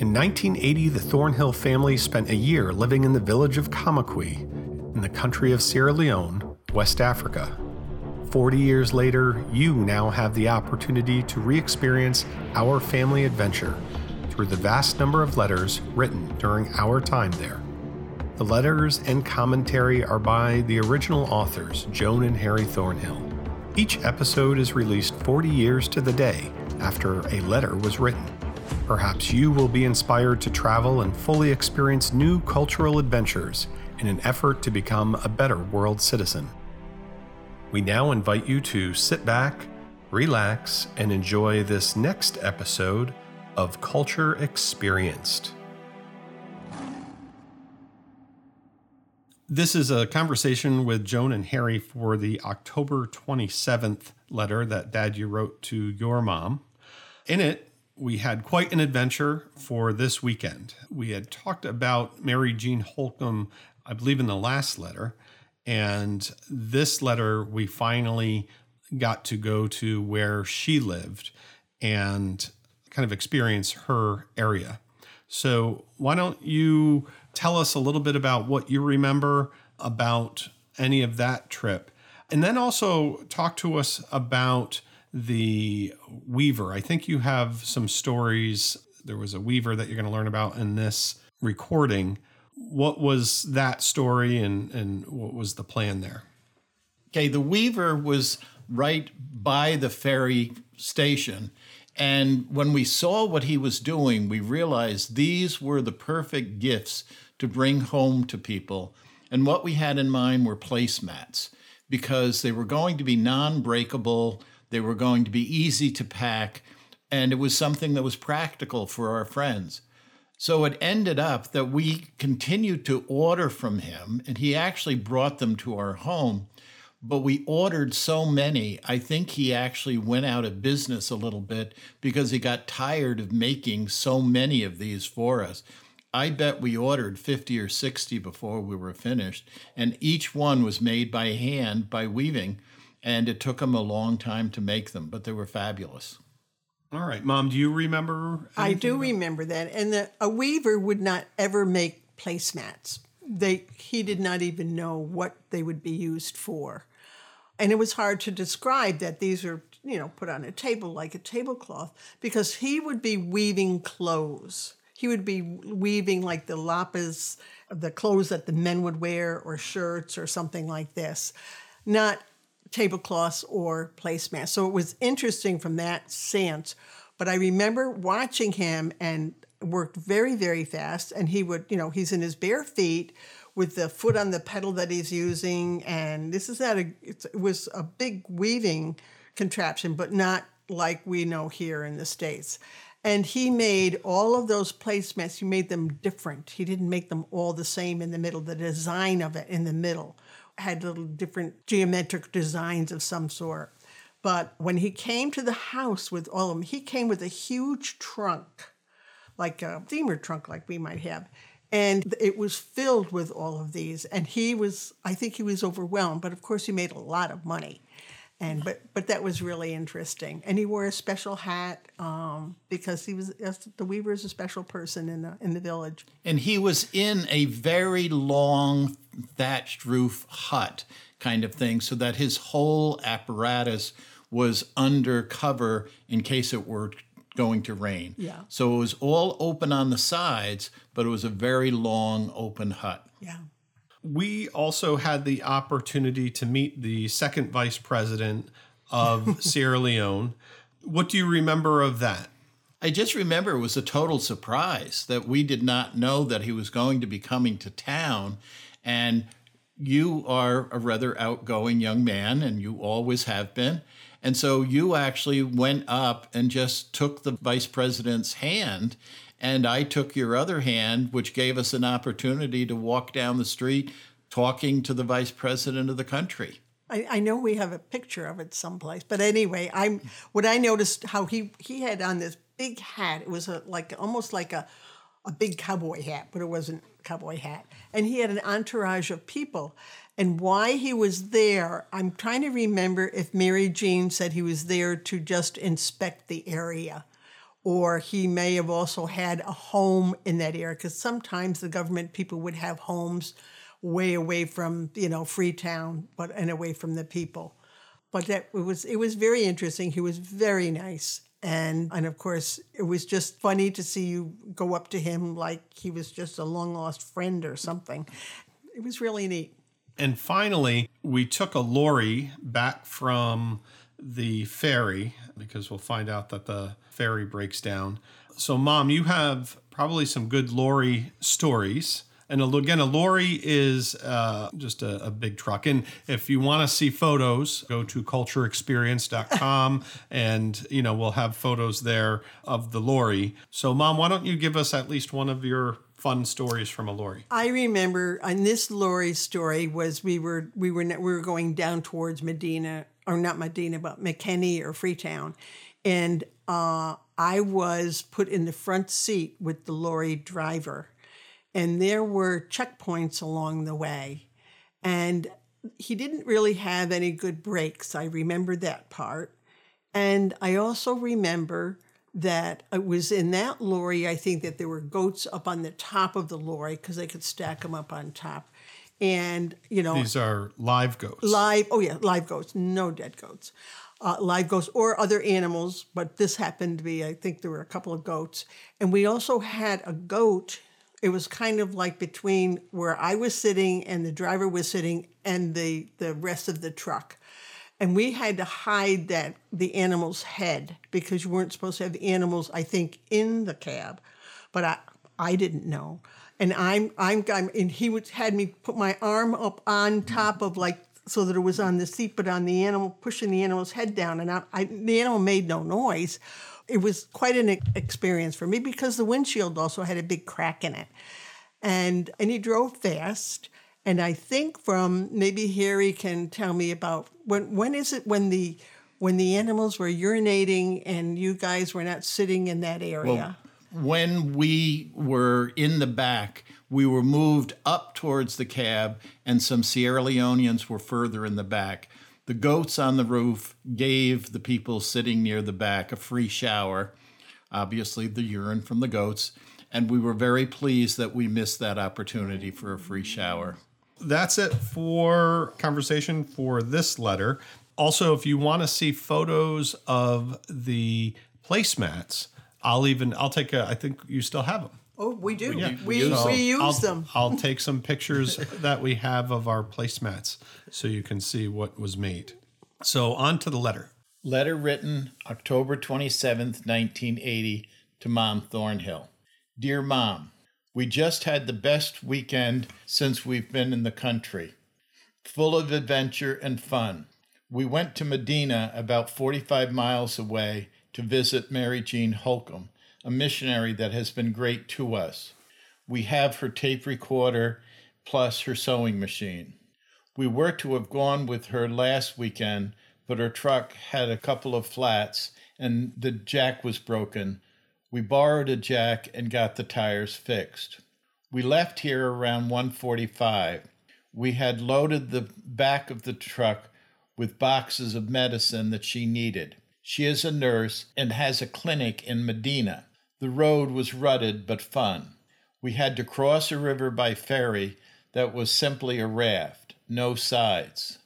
In 1980, the Thornhill family spent a year living in the village of Kamakwi in the country of Sierra Leone, West Africa. 40 years later, you now have the opportunity to re experience our family adventure through the vast number of letters written during our time there. The letters and commentary are by the original authors, Joan and Harry Thornhill. Each episode is released 40 years to the day after a letter was written. Perhaps you will be inspired to travel and fully experience new cultural adventures in an effort to become a better world citizen. We now invite you to sit back, relax, and enjoy this next episode of Culture Experienced. This is a conversation with Joan and Harry for the October 27th letter that Dad you wrote to your mom. In it, we had quite an adventure for this weekend. We had talked about Mary Jean Holcomb, I believe, in the last letter, and this letter, we finally got to go to where she lived and kind of experience her area. So, why don't you tell us a little bit about what you remember about any of that trip? And then also talk to us about the weaver. I think you have some stories. There was a weaver that you're going to learn about in this recording what was that story and, and what was the plan there? Okay, the Weaver was right by the ferry station. And when we saw what he was doing, we realized these were the perfect gifts to bring home to people. And what we had in mind were placemats because they were going to be non breakable, they were going to be easy to pack, and it was something that was practical for our friends. So it ended up that we continued to order from him, and he actually brought them to our home. But we ordered so many, I think he actually went out of business a little bit because he got tired of making so many of these for us. I bet we ordered 50 or 60 before we were finished, and each one was made by hand by weaving, and it took him a long time to make them, but they were fabulous. All right, Mom, do you remember? I do remember that. And the, a weaver would not ever make placemats. They he did not even know what they would be used for. And it was hard to describe that these are, you know, put on a table like a tablecloth because he would be weaving clothes. He would be weaving like the lapas, the clothes that the men would wear or shirts or something like this. Not tablecloths or placemats. So it was interesting from that sense. But I remember watching him and worked very, very fast. And he would, you know, he's in his bare feet with the foot on the pedal that he's using. And this is not a, it was a big weaving contraption, but not like we know here in the States. And he made all of those placemats, he made them different. He didn't make them all the same in the middle, the design of it in the middle had little different geometric designs of some sort. But when he came to the house with all of them, he came with a huge trunk, like a steamer trunk, like we might have. And it was filled with all of these. And he was, I think he was overwhelmed, but of course he made a lot of money and but but that was really interesting. And he wore a special hat um, because he was the weaver is a special person in the in the village. And he was in a very long thatched roof hut kind of thing, so that his whole apparatus was under cover in case it were going to rain. Yeah. So it was all open on the sides, but it was a very long open hut. Yeah. We also had the opportunity to meet the second vice president of Sierra Leone. What do you remember of that? I just remember it was a total surprise that we did not know that he was going to be coming to town. And you are a rather outgoing young man, and you always have been. And so you actually went up and just took the vice president's hand and I took your other hand, which gave us an opportunity to walk down the street talking to the vice president of the country. I, I know we have a picture of it someplace, but anyway, I'm what I noticed how he he had on this big hat. It was a, like almost like a a big cowboy hat, but it wasn't a cowboy hat. And he had an entourage of people. And why he was there, I'm trying to remember if Mary Jean said he was there to just inspect the area or he may have also had a home in that area because sometimes the government people would have homes way away from you know Freetown, but and away from the people. But that it was it was very interesting. He was very nice, and and of course it was just funny to see you go up to him like he was just a long lost friend or something. It was really neat. And finally, we took a lorry back from the ferry because we'll find out that the ferry breaks down. So, Mom, you have probably some good lorry stories. And again, a lorry is uh, just a, a, big truck. And if you want to see photos, go to cultureexperience.com and, you know, we'll have photos there of the lorry. So, Mom, why don't you give us at least one of your fun stories from a lorry? I remember on this lorry story was we were we were we were going down towards Medina or not Medina but Makeni or Freetown, and uh, I was put in the front seat with the lorry driver and there were checkpoints along the way. And he didn't really have any good brakes. I remember that part. And I also remember that it was in that lorry, I think that there were goats up on the top of the lorry because they could stack them up on top. And, you know, these are live goats. Live, oh, yeah, live goats, no dead goats. Uh, live goats or other animals, but this happened to be, I think there were a couple of goats. And we also had a goat it was kind of like between where I was sitting and the driver was sitting and the the rest of the truck. And we had to hide that the animal's head because you weren't supposed to have the animals, I think, in the cab. But I I didn't know. And I'm I'm, I'm and he would had me put my arm up on top of like so that it was on the seat, but on the animal, pushing the animal's head down, and I, I, the animal made no noise it was quite an experience for me because the windshield also had a big crack in it. And and he drove fast. And I think from maybe Harry can tell me about when when is it when the when the animals were urinating and you guys were not sitting in that area? Well, when we were in the back, we were moved up towards the cab, and some Sierra Leoneans were further in the back. The goats on the roof gave the people sitting near the back a free shower, obviously, the urine from the goats. And we were very pleased that we missed that opportunity for a free shower. That's it for conversation for this letter. Also, if you want to see photos of the placemats, I'll even I'll take a I think you still have them. Oh, we do. Yeah. We, we, we use I'll, them. I'll take some pictures that we have of our placemats so you can see what was made. So, on to the letter. Letter written October 27th, 1980, to Mom Thornhill. Dear Mom, we just had the best weekend since we've been in the country, full of adventure and fun. We went to Medina, about 45 miles away, to visit Mary Jean Holcomb a missionary that has been great to us. We have her tape recorder plus her sewing machine. We were to have gone with her last weekend, but her truck had a couple of flats and the jack was broken. We borrowed a jack and got the tires fixed. We left here around 145. We had loaded the back of the truck with boxes of medicine that she needed. She is a nurse and has a clinic in Medina. The road was rutted but fun. We had to cross a river by ferry that was simply a raft, no sides.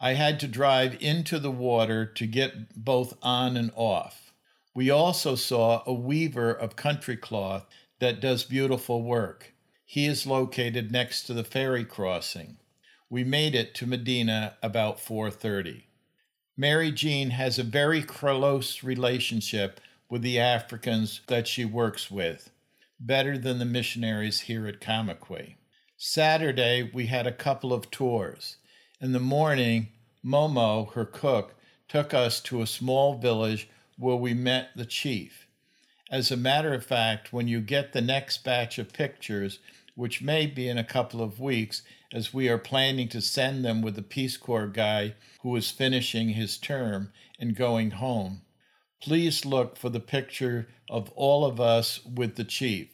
I had to drive into the water to get both on and off. We also saw a weaver of country cloth that does beautiful work. He is located next to the ferry crossing. We made it to Medina about 4:30. Mary Jean has a very close relationship with the Africans that she works with, better than the missionaries here at Kamakwi. Saturday, we had a couple of tours. In the morning, Momo, her cook, took us to a small village where we met the chief. As a matter of fact, when you get the next batch of pictures, which may be in a couple of weeks, as we are planning to send them with the Peace Corps guy who is finishing his term and going home, please look for the picture of all of us with the chief.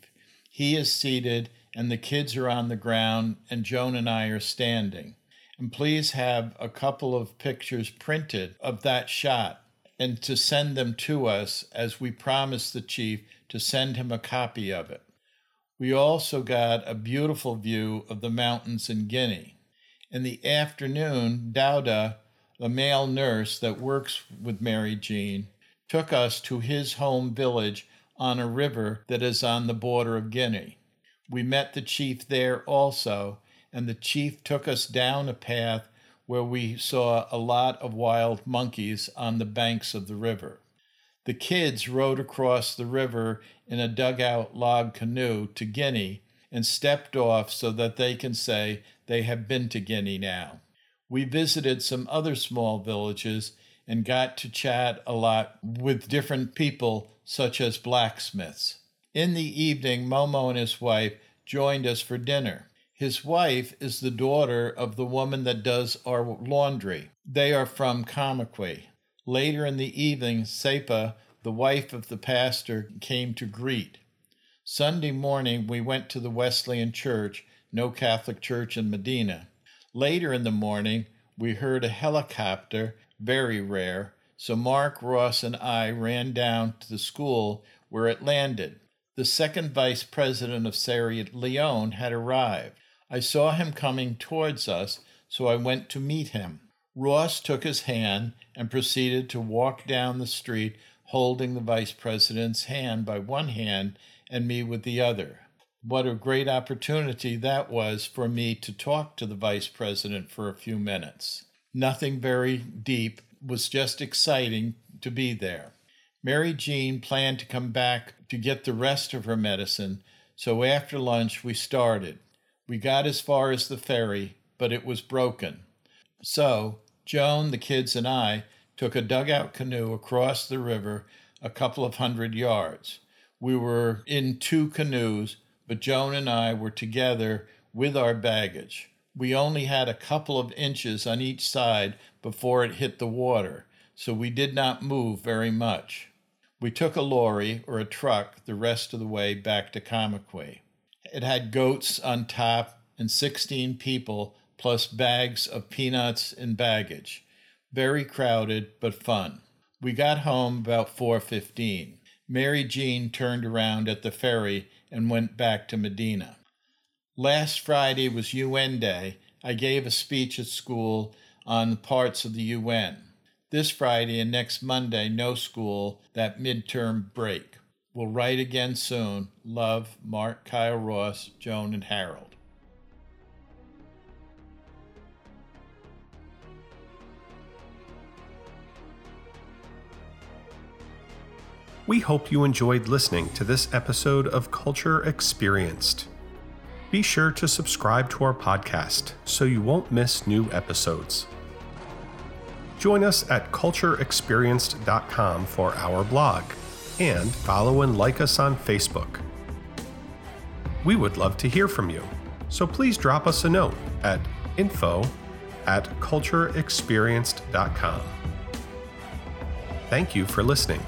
He is seated, and the kids are on the ground, and Joan and I are standing. And please have a couple of pictures printed of that shot. and to send them to us as we promised the chief to send him a copy of it. We also got a beautiful view of the mountains in Guinea. In the afternoon, Dowda, the male nurse that works with Mary Jean, took us to his home village on a river that is on the border of Guinea. We met the chief there also, and the chief took us down a path where we saw a lot of wild monkeys on the banks of the river. The kids rowed across the river in a dugout log canoe to Guinea and stepped off so that they can say they have been to Guinea now. We visited some other small villages and got to chat a lot with different people, such as blacksmiths. In the evening, Momo and his wife joined us for dinner. His wife is the daughter of the woman that does our laundry. They are from Kamakwi. Later in the evening, Sepa, the wife of the pastor, came to greet. Sunday morning, we went to the Wesleyan Church, no Catholic church in Medina. Later in the morning, we heard a helicopter, very rare, so Mark, Ross, and I ran down to the school where it landed. The second vice president of Sierra Leone had arrived. I saw him coming towards us, so I went to meet him. Ross took his hand and proceeded to walk down the street, holding the vice president's hand by one hand and me with the other. What a great opportunity that was for me to talk to the vice president for a few minutes. Nothing very deep, was just exciting to be there. Mary Jean planned to come back to get the rest of her medicine, so after lunch we started. We got as far as the ferry, but it was broken. So, Joan, the kids, and I took a dugout canoe across the river a couple of hundred yards. We were in two canoes, but Joan and I were together with our baggage. We only had a couple of inches on each side before it hit the water, so we did not move very much. We took a lorry or a truck the rest of the way back to Kamakwi. It had goats on top and 16 people plus bags of peanuts and baggage. Very crowded but fun. We got home about 4:15. Mary Jean turned around at the ferry and went back to Medina. Last Friday was UN Day. I gave a speech at school on parts of the UN. This Friday and next Monday, no school, that midterm break. We'll write again soon. Love, Mark, Kyle Ross, Joan, and Harold. We hope you enjoyed listening to this episode of Culture Experienced. Be sure to subscribe to our podcast so you won't miss new episodes. Join us at cultureexperienced.com for our blog and follow and like us on Facebook. We would love to hear from you, so please drop us a note at info at cultureexperienced.com. Thank you for listening.